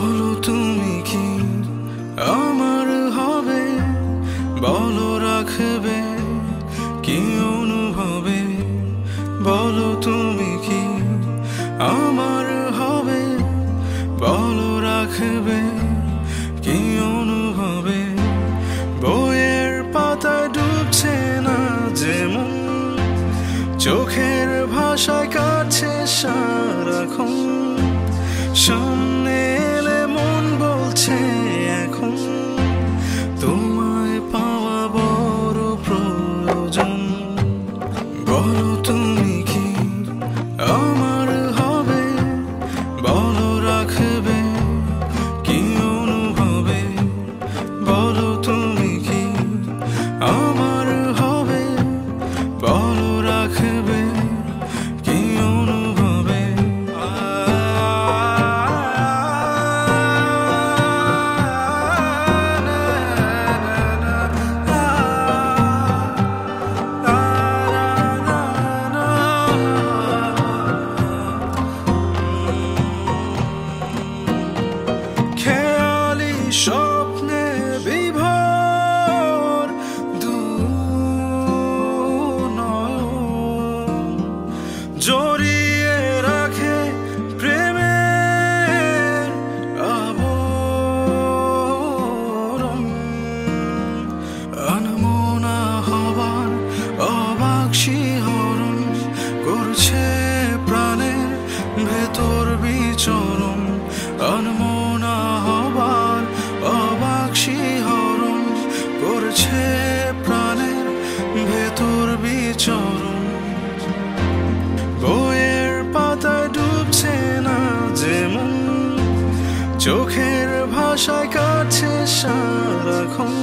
বলো তুমি কি আমার হবে? বলো রাখবে কি অনুভবে? বলো তুমি কি আমার হবে? বলো রাখবে কি অনুভবে? বইয়ের পাতা ডুবছে না যেমন চোখের ভাষায় কাছে সার বলছে এখন। তোমায় পাওয়া বড় প্রয়োজন। বলো তুমি কি স্বপ্নে বিভোর জড়িয়ে রাখে প্রেমের আবরণ। আনমনা হবার অবাক শিহরণ করছে প্রাণের ভেতর বিচরণ। আনমনা বিচরণ বইয়ের পাতায় ডুবছে না যেমন চোখের ভাষায় কাছে সারাক্ষণ।